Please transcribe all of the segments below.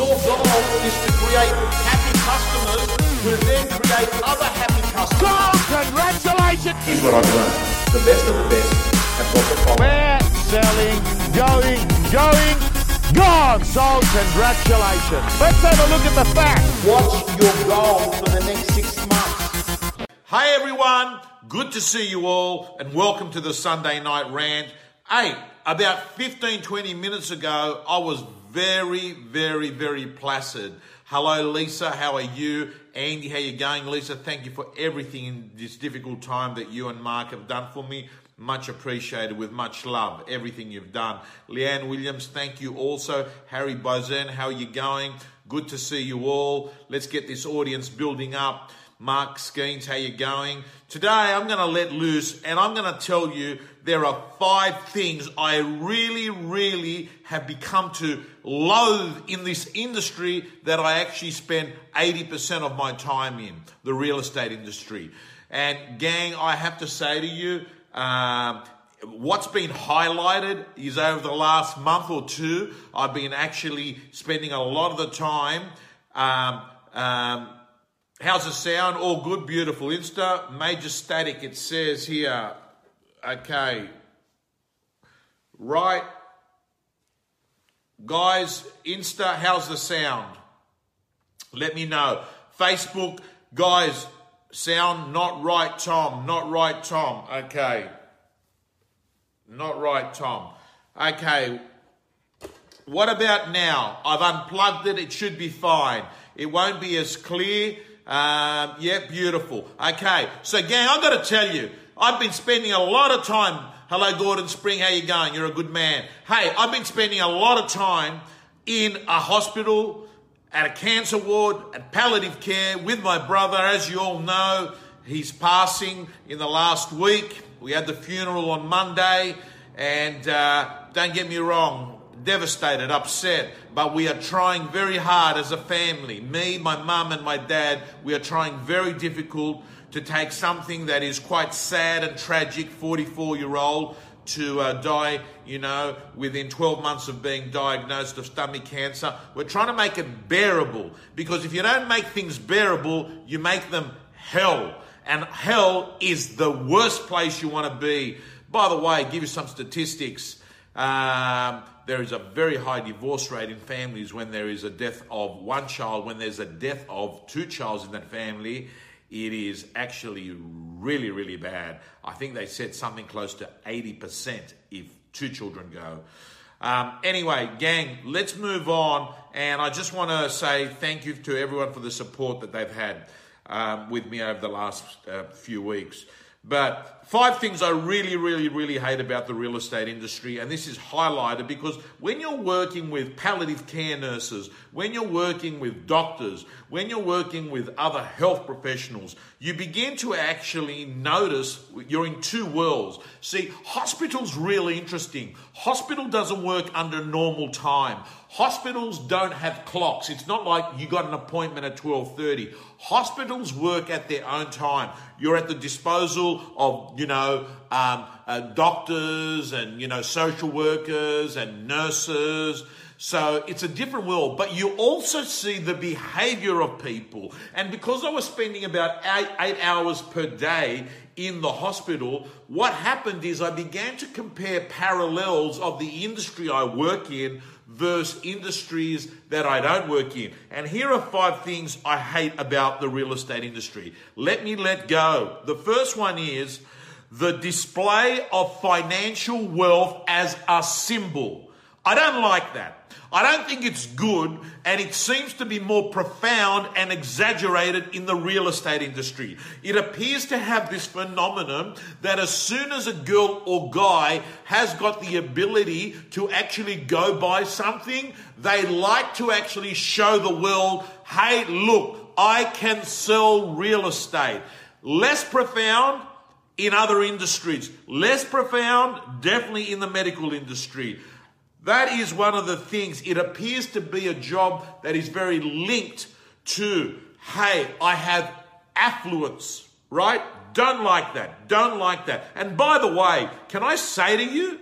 Your goal is to create happy customers who then create other happy customers. Congratulations! Here's what I've learned. The best of the best have got the following. We're selling, going, going, gone. So Congratulations. Let's have a look at the facts. What's your goal for the next six months? Hey everyone, good to see you all and welcome to the Sunday night rant. Hey, about 15 20 minutes ago, I was very, very, very placid. Hello, Lisa. How are you? Andy, how you going? Lisa, thank you for everything in this difficult time that you and Mark have done for me. Much appreciated with much love, everything you've done. Leanne Williams, thank you also. Harry Bozen, how are you going? Good to see you all. Let's get this audience building up. Mark Skeens, how you going? Today I'm going to let loose and I'm going to tell you there are five things I really, really have become to loathe in this industry that I actually spend 80% of my time in, the real estate industry. And gang, I have to say to you, um, what's been highlighted is over the last month or two, I've been actually spending a lot of the time um, um, How's the sound? All good, beautiful. Insta, major static, it says here. Okay. Right. Guys, Insta, how's the sound? Let me know. Facebook, guys, sound not right, Tom. Not right, Tom. Okay. Not right, Tom. Okay. What about now? I've unplugged it. It should be fine. It won't be as clear. Um, yeah, beautiful. Okay, so gang, I've got to tell you, I've been spending a lot of time. Hello, Gordon Spring, how you going? You're a good man. Hey, I've been spending a lot of time in a hospital, at a cancer ward, at palliative care with my brother. As you all know, he's passing in the last week. We had the funeral on Monday, and uh, don't get me wrong, devastated, upset, but we are trying very hard as a family. Me, my mum, and my dad, we are trying very difficult to take something that is quite sad and tragic, 44 year old, to uh, die, you know, within 12 months of being diagnosed of stomach cancer. We're trying to make it bearable because if you don't make things bearable, you make them hell. And hell is the worst place you want to be. By the way, give you some statistics. Um, there is a very high divorce rate in families when there is a death of one child. When there's a death of two childs in that family, it is actually really, really bad. I think they said something close to 80% if two children go. Um, anyway, gang, let's move on. And I just want to say thank you to everyone for the support that they've had um, with me over the last uh, few weeks. But five things I really, really, really hate about the real estate industry, and this is highlighted because when you're working with palliative care nurses, when you're working with doctors, when you're working with other health professionals, you begin to actually notice you're in two worlds. See, hospital's really interesting. Hospital doesn't work under normal time. Hospitals don't have clocks. It's not like you got an appointment at 12:30. Hospitals work at their own time. You're at the disposal of, you know, um, uh, doctors and, you know, social workers and nurses. So it's a different world, but you also see the behavior of people. And because I was spending about eight, eight hours per day in the hospital, what happened is I began to compare parallels of the industry I work in versus industries that I don't work in. And here are five things I hate about the real estate industry. Let me let go. The first one is the display of financial wealth as a symbol. I don't like that. I don't think it's good, and it seems to be more profound and exaggerated in the real estate industry. It appears to have this phenomenon that as soon as a girl or guy has got the ability to actually go buy something, they like to actually show the world, hey, look, I can sell real estate. Less profound, in other industries. Less profound, definitely in the medical industry. That is one of the things. It appears to be a job that is very linked to, hey, I have affluence, right? Don't like that. Don't like that. And by the way, can I say to you,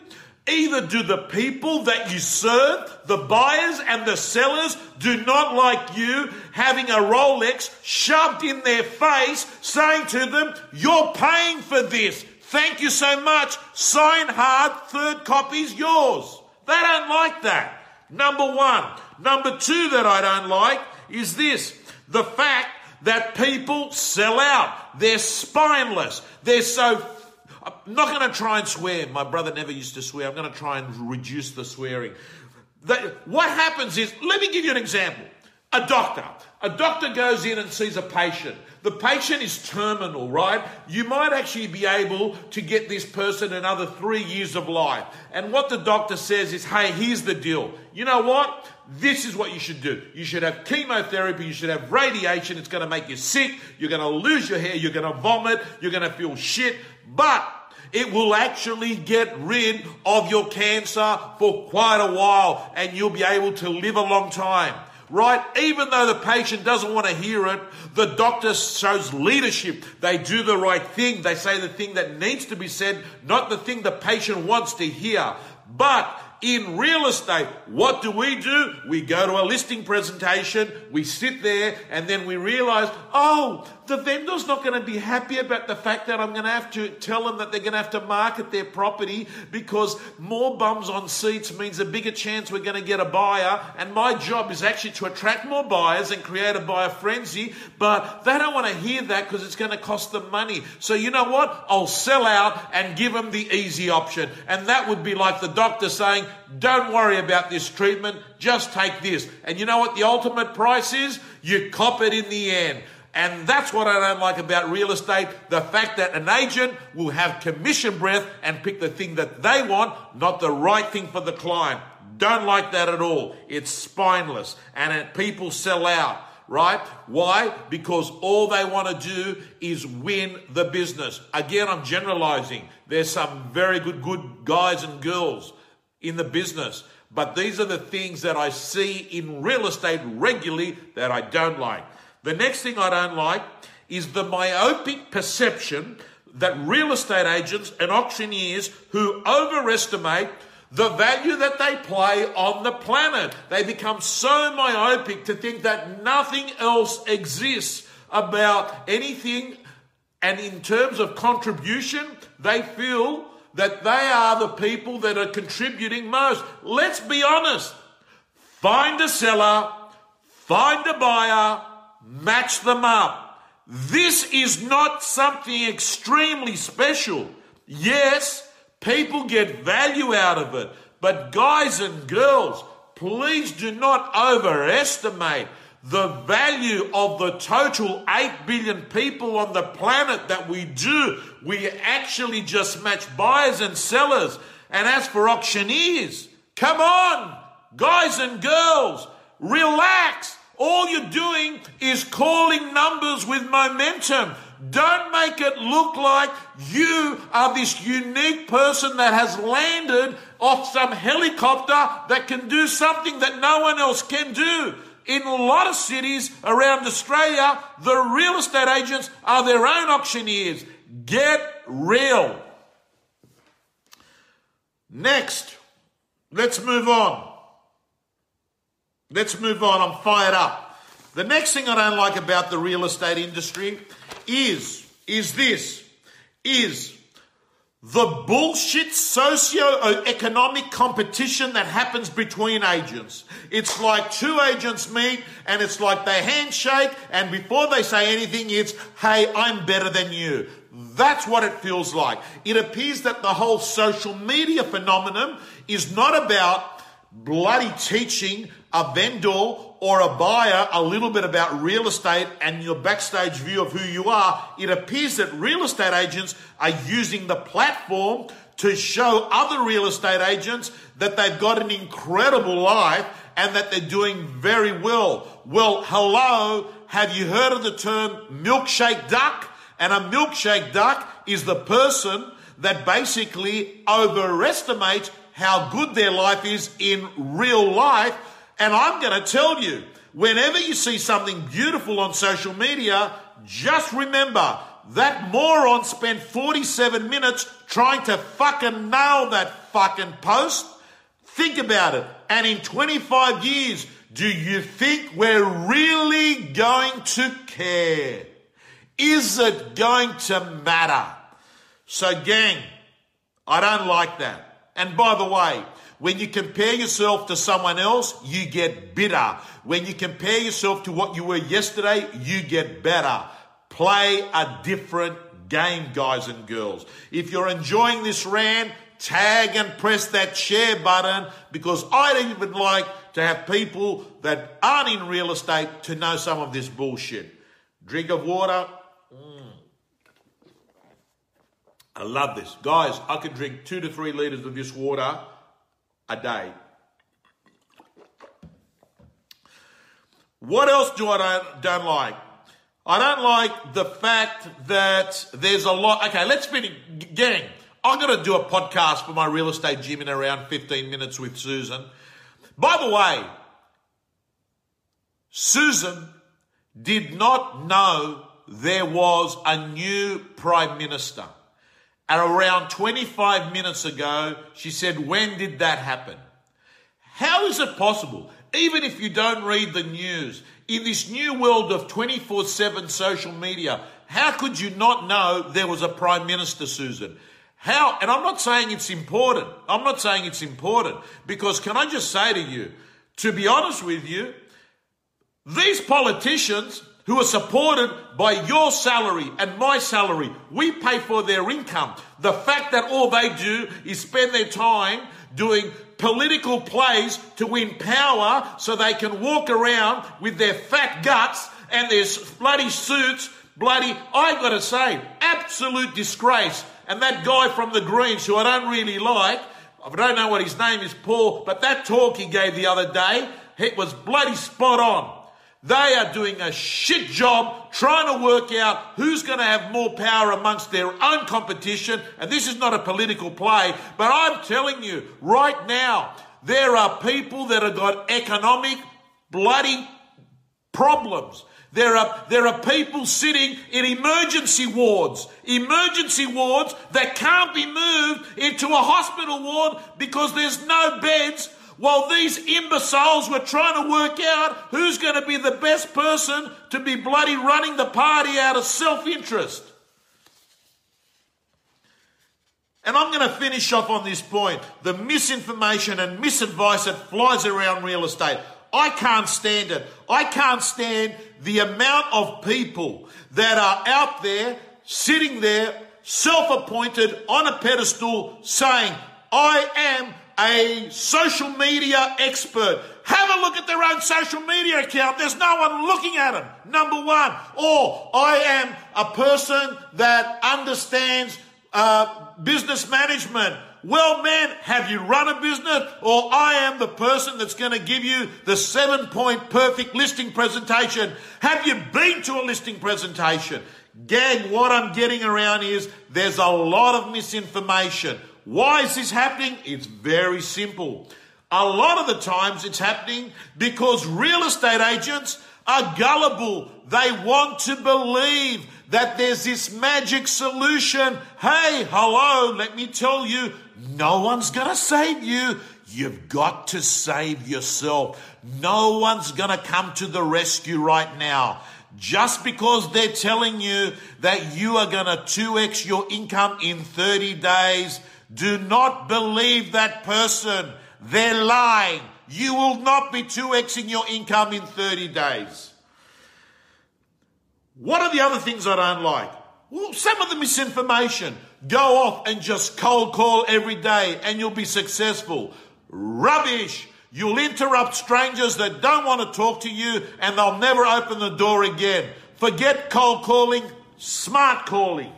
Either do the people that you serve, the buyers and the sellers, do not like you having a Rolex shoved in their face, saying to them, You're paying for this. Thank you so much. Sign hard, third copy's yours. They don't like that. Number one. Number two that I don't like is this the fact that people sell out. They're spineless. They're so I'm not going to try and swear. My brother never used to swear. I'm going to try and reduce the swearing. what happens is, let me give you an example. A doctor. A doctor goes in and sees a patient. The patient is terminal, right? You might actually be able to get this person another three years of life. And what the doctor says is, hey, here's the deal. You know what? This is what you should do. You should have chemotherapy, you should have radiation. It's going to make you sick. You're going to lose your hair. You're going to vomit. You're going to feel shit. But it will actually get rid of your cancer for quite a while and you'll be able to live a long time. Right? Even though the patient doesn't want to hear it, the doctor shows leadership. They do the right thing. They say the thing that needs to be said, not the thing the patient wants to hear. But in real estate, what do we do? We go to a listing presentation, we sit there, and then we realize, oh, the vendor's not going to be happy about the fact that I'm going to have to tell them that they're going to have to market their property because more bums on seats means a bigger chance we're going to get a buyer. And my job is actually to attract more buyers and create a buyer frenzy. But they don't want to hear that because it's going to cost them money. So you know what? I'll sell out and give them the easy option. And that would be like the doctor saying, don't worry about this treatment. Just take this. And you know what the ultimate price is? You cop it in the end. And that's what I don't like about real estate the fact that an agent will have commission breath and pick the thing that they want, not the right thing for the client. Don't like that at all. It's spineless and it, people sell out, right? Why? Because all they want to do is win the business. Again, I'm generalizing. There's some very good, good guys and girls in the business. But these are the things that I see in real estate regularly that I don't like. The next thing I don't like is the myopic perception that real estate agents and auctioneers who overestimate the value that they play on the planet. They become so myopic to think that nothing else exists about anything. And in terms of contribution, they feel that they are the people that are contributing most. Let's be honest. Find a seller, find a buyer, match them up. This is not something extremely special. Yes, people get value out of it, but guys and girls, please do not overestimate the value of the total 8 billion people on the planet that we do. We actually just match buyers and sellers. And as for auctioneers, come on, guys and girls, relax. All you're doing is calling numbers with momentum. Don't make it look like you are this unique person that has landed off some helicopter that can do something that no one else can do. In a lot of cities around Australia, the real estate agents are their own auctioneers. Get real. Next, let's move on. Let's move on. I'm fired up. The next thing I don't like about the real estate industry is, is this, is the bullshit socio-economic competition that happens between agents. It's like two agents meet and it's like they handshake and before they say anything, it's, hey, I'm better than you. That's what it feels like. It appears that the whole social media phenomenon is not about bloody teaching a vendor or a buyer a little bit about real estate and your backstage view of who you are, it appears that real estate agents are using the platform to show other real estate agents that they've got an incredible life and that they're doing very well. Well, hello, have you heard of the term milkshake duck? And a milkshake duck is the person that basically overestimates how good their life is in real life. And I'm going to tell you, whenever you see something beautiful on social media, just remember that moron spent 47 minutes trying to fucking nail that fucking post? Think about it. And in 25 years, do you think we're really going to care? Is it going to matter? So, gang, I don't like that. And by the way, when you compare yourself to someone else, you get bitter. When you compare yourself to what you were yesterday, you get better. Play a different game, guys and girls. If you're enjoying this rant, tag and press that share button because I'd even like to have people that aren't in real estate to know some of this bullshit. Drink of water. Mm. I love this. Guys, I can drink two to three liters of this water a day. What else do I don't, don't like? I don't like the fact that there's a lot. Okay, let's finish. Gang, I'm going to do a podcast for my real estate gym in around 15 minutes with Susan. By the way, Susan did not know there was a new prime minister. And around 25 minutes ago, she said, When did that happen? How is it possible, even if you don't read the news, in this new world of 24 7 social media, how could you not know there was a Prime Minister, Susan? How, and I'm not saying it's important. I'm not saying it's important because can I just say to you, to be honest with you, these politicians who are supported by your salary and my salary. We pay for their income. The fact that all they do is spend their time doing political plays to win power so they can walk around with their fat guts and their bloody suits, bloody, I've got to say, absolute disgrace. And that guy from the Greens, who I don't really like, I don't know what his name is, Paul, but that talk he gave the other day, it was bloody spot on. They are doing a shit job trying to work out who's going to have more power amongst their own competition. And this is not a political play, but I'm telling you right now, there are people that have got economic bloody problems. There are, there are people sitting in emergency wards, emergency wards that can't be moved into a hospital ward because there's no beds while these imbeciles were trying to work out who's going to be the best person to be bloody running the party out of self interest. And I'm going to finish off on this point the misinformation and misadvice that flies around real estate. I can't stand it. I can't stand the amount of people that are out there sitting there self appointed on a pedestal saying, I am a social media expert. Have a look at their own social media account. There's no one looking at them. Number one. Or I am a person that understands uh, business management. Well, man, have you run a business? Or I am the person that's going to give you the seven point perfect listing presentation. Have you been to a listing presentation? Gang, what I'm getting around is there's a lot of misinformation. Why is this happening? It's very simple. A lot of the times it's happening because real estate agents are gullible. They want to believe that there's this magic solution. Hey, hello, let me tell you, no one's going to save you. You've got to save yourself. No one's going to come to the rescue right now. Just because they're telling you that you are going to 2x your income in 30 days, do not believe that person. They're lying. You will not be 2xing your income in 30 days. What are the other things I don't like? Well, some of the misinformation. Go off and just cold call every day and you'll be successful. Rubbish. You'll interrupt strangers that don't want to talk to you and they'll never open the door again. Forget cold calling, smart calling.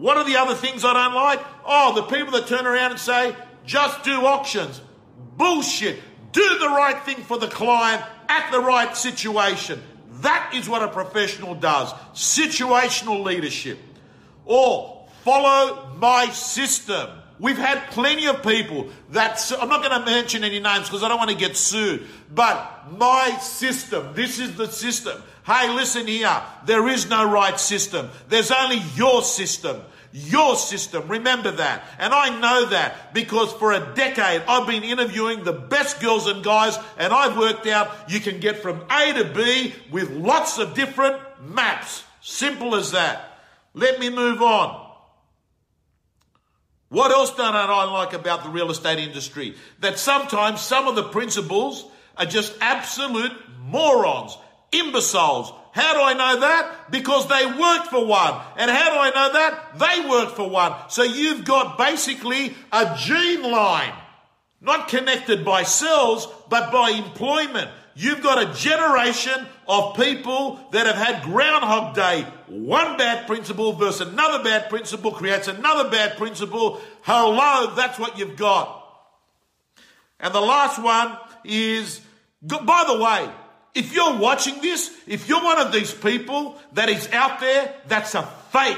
What are the other things I don't like? Oh, the people that turn around and say, just do auctions. Bullshit. Do the right thing for the client at the right situation. That is what a professional does. Situational leadership. Or follow my system. We've had plenty of people that, I'm not going to mention any names because I don't want to get sued, but my system, this is the system. Hey, listen here. There is no right system. There's only your system. Your system. Remember that. And I know that because for a decade I've been interviewing the best girls and guys, and I've worked out you can get from A to B with lots of different maps. Simple as that. Let me move on. What else don't I like about the real estate industry? That sometimes some of the principals are just absolute morons, imbeciles. How do I know that? Because they work for one. And how do I know that? They work for one. So you've got basically a gene line, not connected by cells, but by employment. You've got a generation of people that have had Groundhog Day. One bad principal versus another bad principal creates another bad principal. Hello, that's what you've got. And the last one is, by the way, if you're watching this, if you're one of these people that is out there, that's a fake.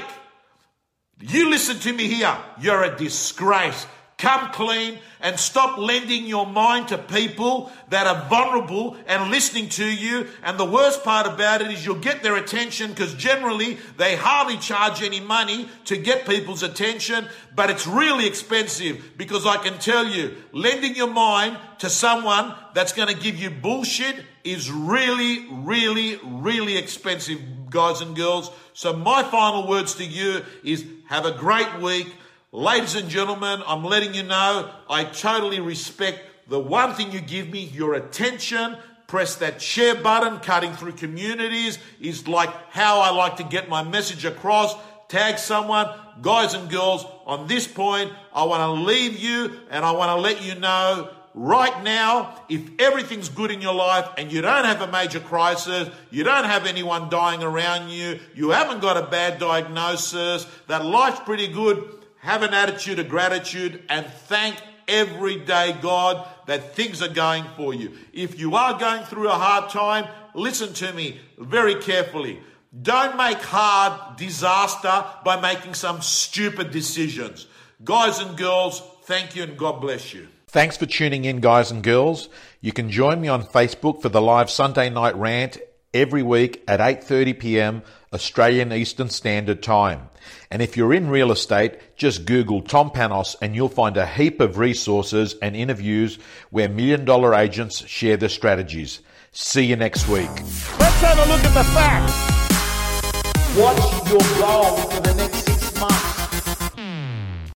You listen to me here. You're a disgrace. Come clean and stop lending your mind to people that are vulnerable and listening to you. And the worst part about it is you'll get their attention because generally they hardly charge any money to get people's attention, but it's really expensive because I can tell you, lending your mind to someone that's going to give you bullshit is really, really, really expensive, guys and girls. So my final words to you is have a great week. Ladies and gentlemen, I'm letting you know I totally respect the one thing you give me, your attention. Press that share button. Cutting through communities is like how I like to get my message across. Tag someone. Guys and girls, on this point, I want to leave you and I want to let you know right now, if everything's good in your life and you don't have a major crisis, you don't have anyone dying around you, you haven't got a bad diagnosis, that life's pretty good, have an attitude of gratitude and thank every day God that things are going for you. If you are going through a hard time, listen to me very carefully. Don't make hard disaster by making some stupid decisions. Guys and girls, thank you and God bless you. Thanks for tuning in, guys and girls. You can join me on Facebook for the live Sunday night rant every week at 8:30 p.m. Australian Eastern Standard Time. And if you're in real estate, just Google Tom Panos and you'll find a heap of resources and interviews where million dollar agents share their strategies. See you next week. Let's have a look at the facts. What's your goal for the next